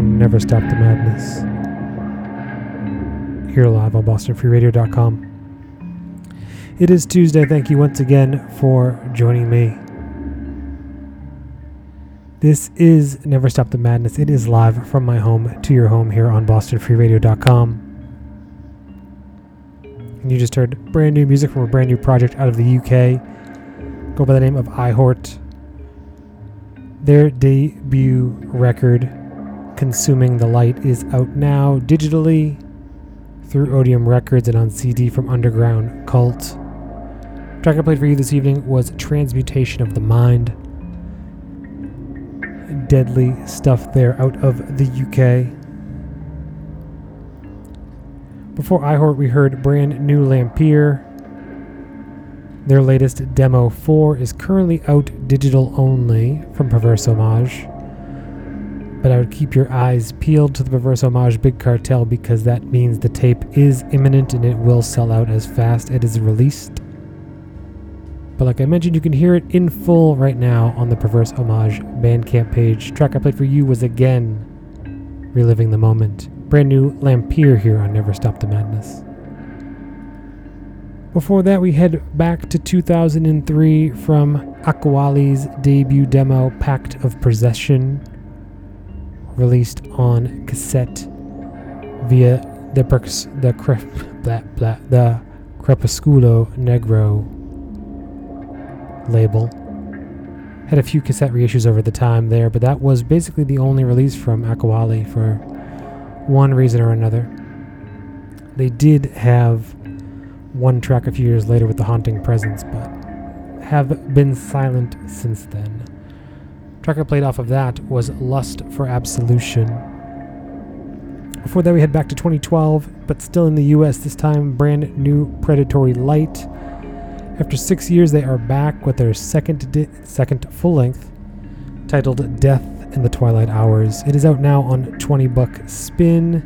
Never Stop the Madness. Here live on BostonFreeRadio.com. It is Tuesday. Thank you once again for joining me. This is Never Stop the Madness. It is live from my home to your home here on BostonFreeRadio.com. And you just heard brand new music from a brand new project out of the UK. Go by the name of iHort. Their debut record, Consuming the Light, is out now digitally through Odium Records and on CD from Underground Cult. The track I played for you this evening was Transmutation of the Mind. Deadly stuff there out of the UK. Before iHort, we heard brand new Lampier. Their latest demo 4 is currently out digital only from Perverse Homage. But I would keep your eyes peeled to the Perverse Homage Big Cartel because that means the tape is imminent and it will sell out as fast as it is released. But like I mentioned, you can hear it in full right now on the Perverse Homage Bandcamp page. Track I played for you was again Reliving the Moment. Brand new Lampier here on Never Stop the Madness. Before that, we head back to 2003 from Akwali's debut demo, Pact of Possession, released on cassette via the the crep, blah, blah, the Crepusculo Negro label. Had a few cassette reissues over the time there, but that was basically the only release from Akwali for one reason or another. They did have one track a few years later with The Haunting Presence, but have been silent since then. Track I played off of that was Lust for Absolution. Before that, we head back to 2012, but still in the US, this time brand new Predatory Light. After six years, they are back with their second, di- second full length titled Death in the Twilight Hours. It is out now on 20 Buck Spin.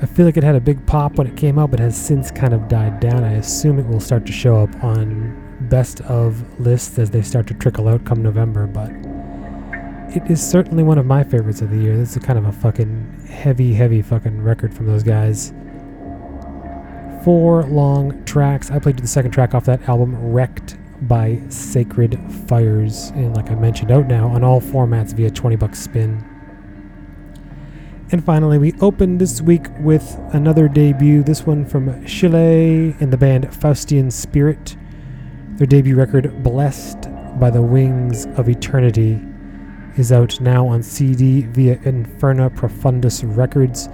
I feel like it had a big pop when it came out, but has since kind of died down. I assume it will start to show up on best of lists as they start to trickle out come November, but it is certainly one of my favorites of the year. This is kind of a fucking heavy, heavy fucking record from those guys. Four long tracks. I played the second track off that album, Wrecked by Sacred Fires, and like I mentioned, out now on all formats via 20 bucks spin. And finally, we open this week with another debut, this one from Chile and the band Faustian Spirit. Their debut record, Blessed by the Wings of Eternity, is out now on CD via Inferna Profundus Records.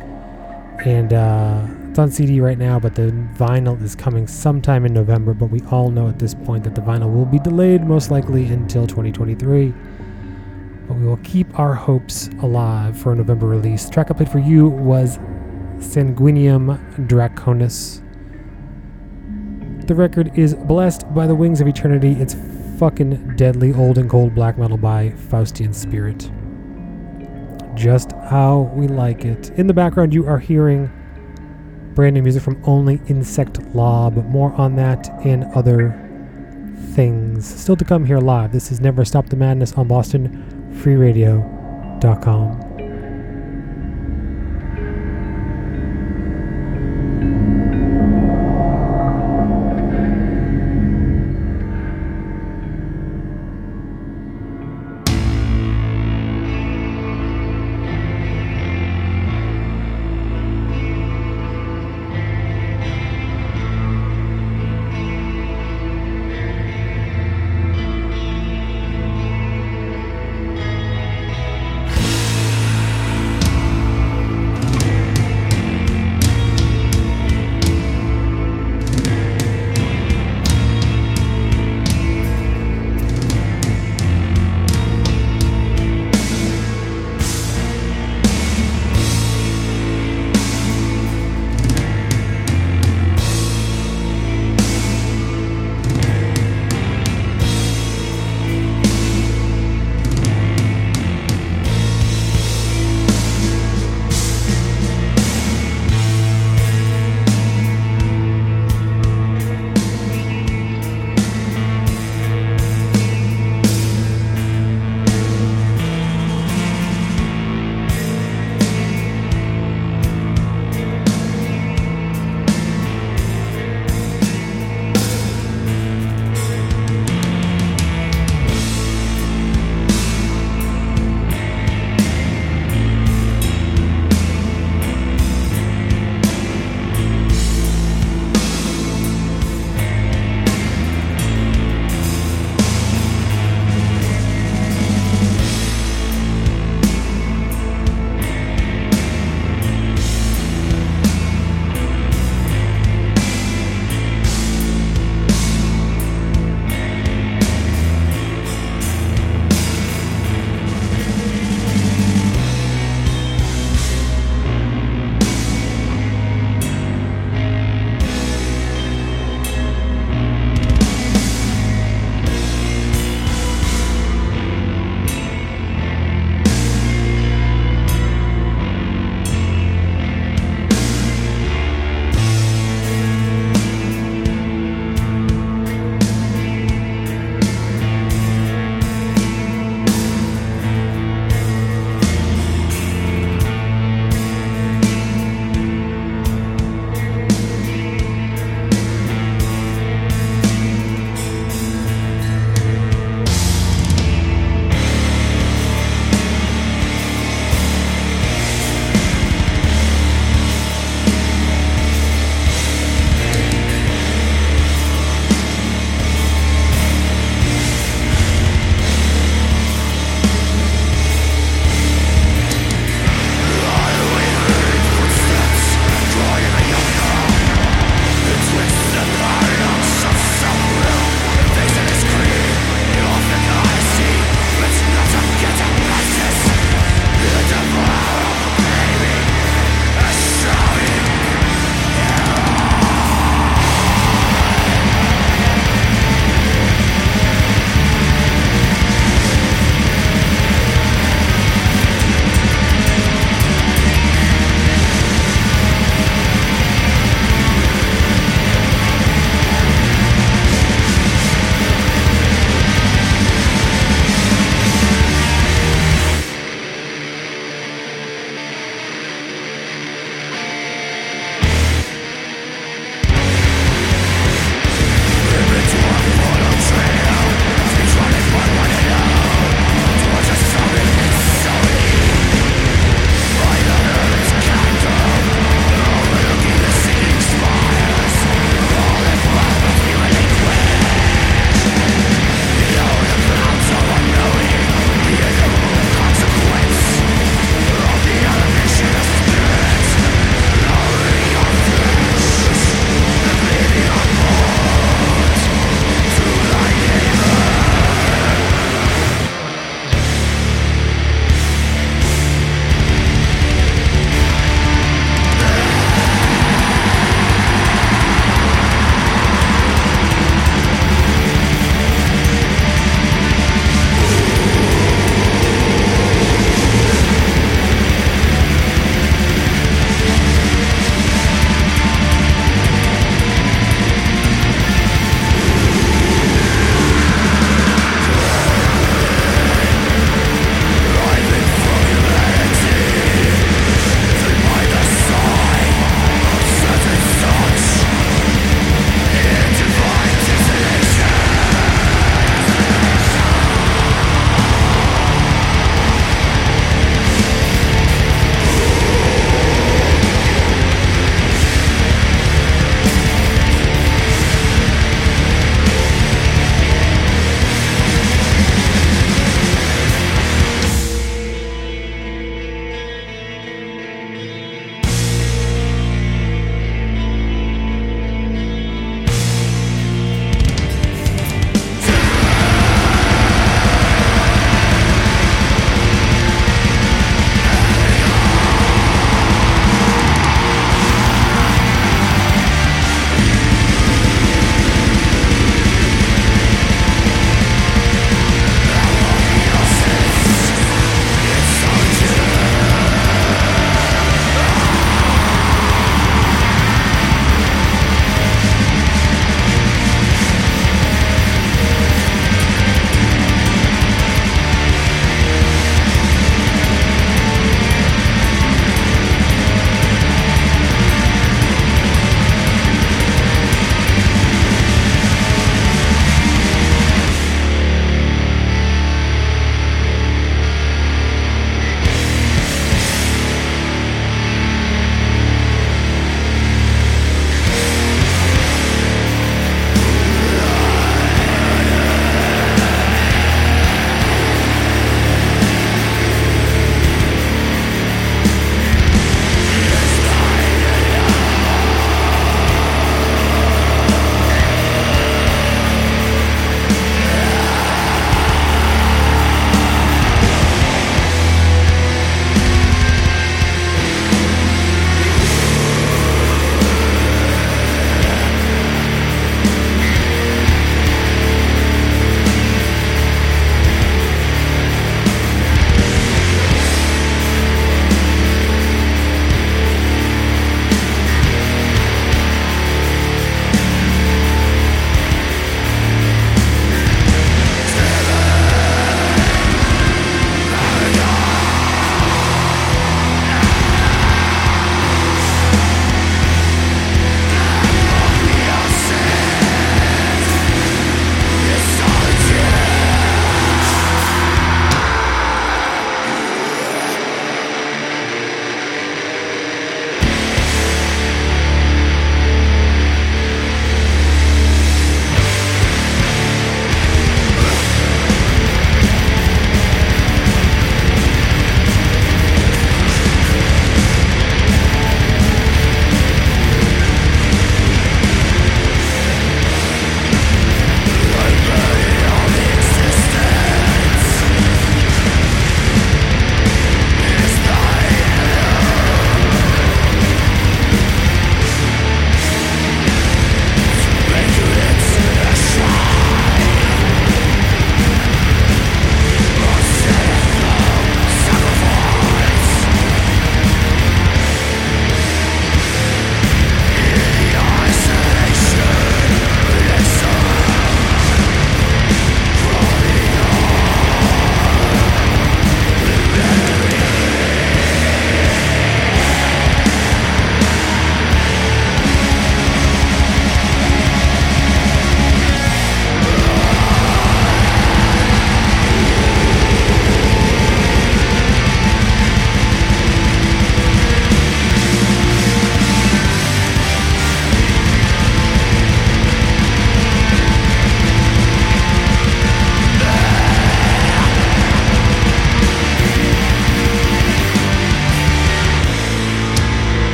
And uh, it's on CD right now, but the vinyl is coming sometime in November. But we all know at this point that the vinyl will be delayed, most likely until 2023 but we will keep our hopes alive for a November release. The track I played for you was Sanguinium Draconis. The record is Blessed by the Wings of Eternity. It's fucking deadly old and cold black metal by Faustian Spirit. Just how we like it. In the background, you are hearing brand new music from Only Insect Lob. More on that and other things. Still to come here live. This is Never Stop the Madness on Boston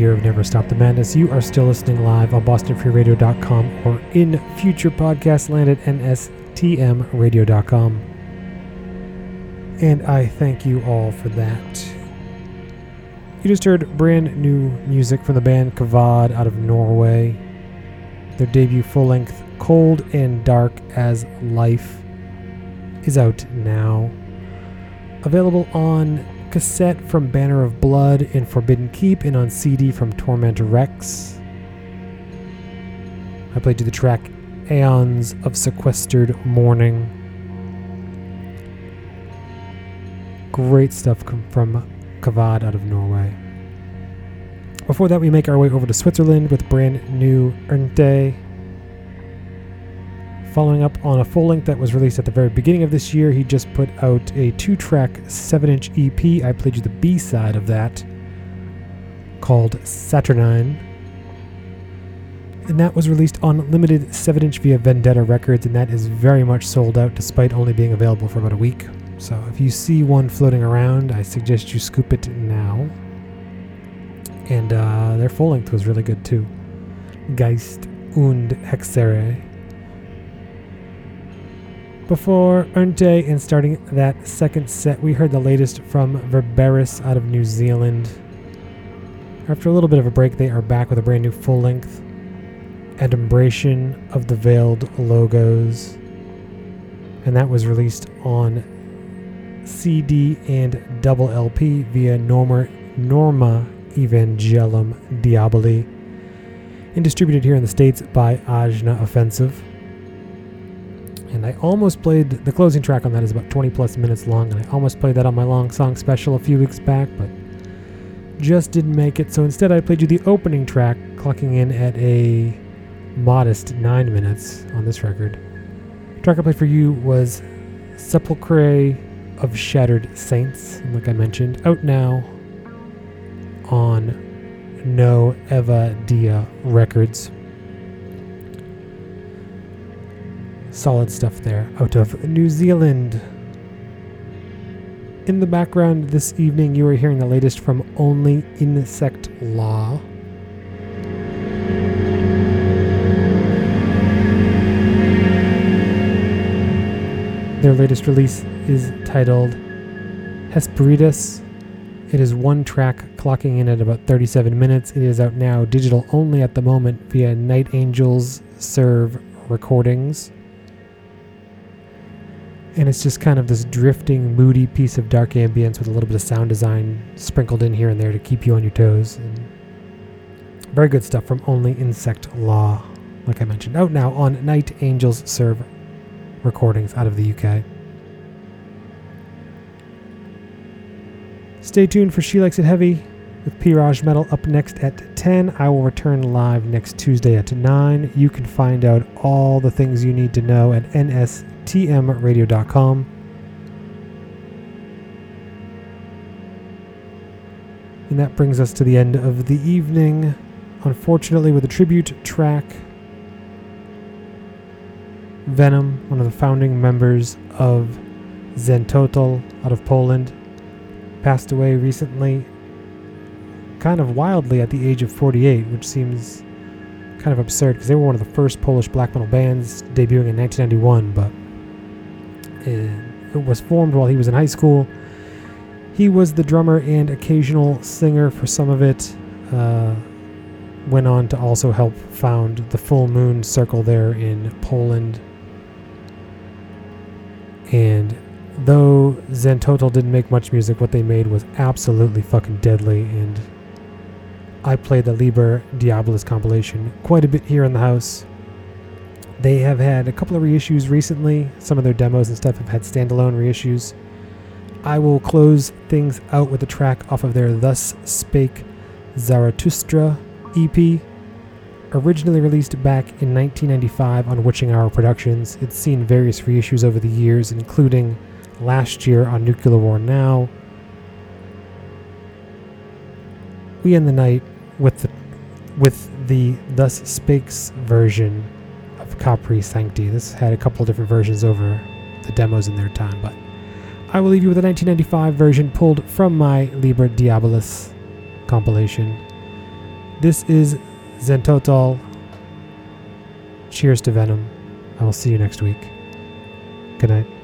here of Never Stop the Madness, you are still listening live on BostonFreeRadio.com or in future podcast land at NSTMRadio.com. And I thank you all for that. You just heard brand new music from the band Kavad out of Norway. Their debut full length, Cold and Dark as Life, is out now. Available on cassette from Banner of Blood and Forbidden Keep, and on CD from Tormentor Rex. I played you the track Aeons of Sequestered Mourning. Great stuff from Kavad out of Norway. Before that, we make our way over to Switzerland with brand new Ernte. Following up on a full length that was released at the very beginning of this year, he just put out a two track 7 inch EP. I played you the B side of that called Saturnine. And that was released on limited 7 inch via Vendetta Records, and that is very much sold out despite only being available for about a week. So if you see one floating around, I suggest you scoop it now. And uh, their full length was really good too. Geist und Hexere. Before Ernte and starting that second set, we heard the latest from Verberis out of New Zealand. After a little bit of a break, they are back with a brand new full length Adumbration of the Veiled Logos. And that was released on CD and double LP via Norma, Norma Diaboli, and distributed here in the States by Ajna Offensive. And I almost played the closing track on that is about 20 plus minutes long, and I almost played that on my long song special a few weeks back, but just didn't make it. So instead, I played you the opening track, clocking in at a modest 9 minutes on this record. The track I played for you was Sepulchre of Shattered Saints, like I mentioned, out now on No Eva Dia Records. Solid stuff there out of New Zealand. In the background this evening, you are hearing the latest from Only Insect Law. Their latest release is titled Hesperides. It is one track, clocking in at about 37 minutes. It is out now, digital only at the moment, via Night Angels Serve Recordings. And it's just kind of this drifting, moody piece of dark ambience with a little bit of sound design sprinkled in here and there to keep you on your toes. And very good stuff from Only Insect Law, like I mentioned. Out now on Night Angels Serve recordings out of the UK. Stay tuned for She Likes It Heavy with Pirage Metal up next at 10. I will return live next Tuesday at 9. You can find out all the things you need to know at nstmradio.com. And that brings us to the end of the evening. Unfortunately, with a tribute track Venom, one of the founding members of Xantotol out of Poland, passed away recently, kind of wildly at the age of 48, which seems kind of absurd because they were one of the first Polish black metal bands debuting in 1991, but it was formed while he was in high school. He was the drummer and occasional singer for some of it. Uh, went on to also help found the Full Moon Circle there in Poland and though Xantotol didn't make much music, what they made was absolutely fucking deadly. And I played the Liber Diabolus compilation quite a bit here in the house. They have had a couple of reissues recently. Some of their demos and stuff have had standalone reissues. I will close things out with a track off of their Thus Spake Zarathustra EP Originally released back in 1995 on Witching Hour Productions, it's seen various reissues over the years, including last year on Nuclear War Now. We end the night with the with the Thus Spakes version Capri Sancti. This had a couple of different versions over the demos in their time, but I will leave you with a 1995 version pulled from my Liber Diabolus compilation. This is Xantotol. Cheers to Venom. I will see you next week. Good night.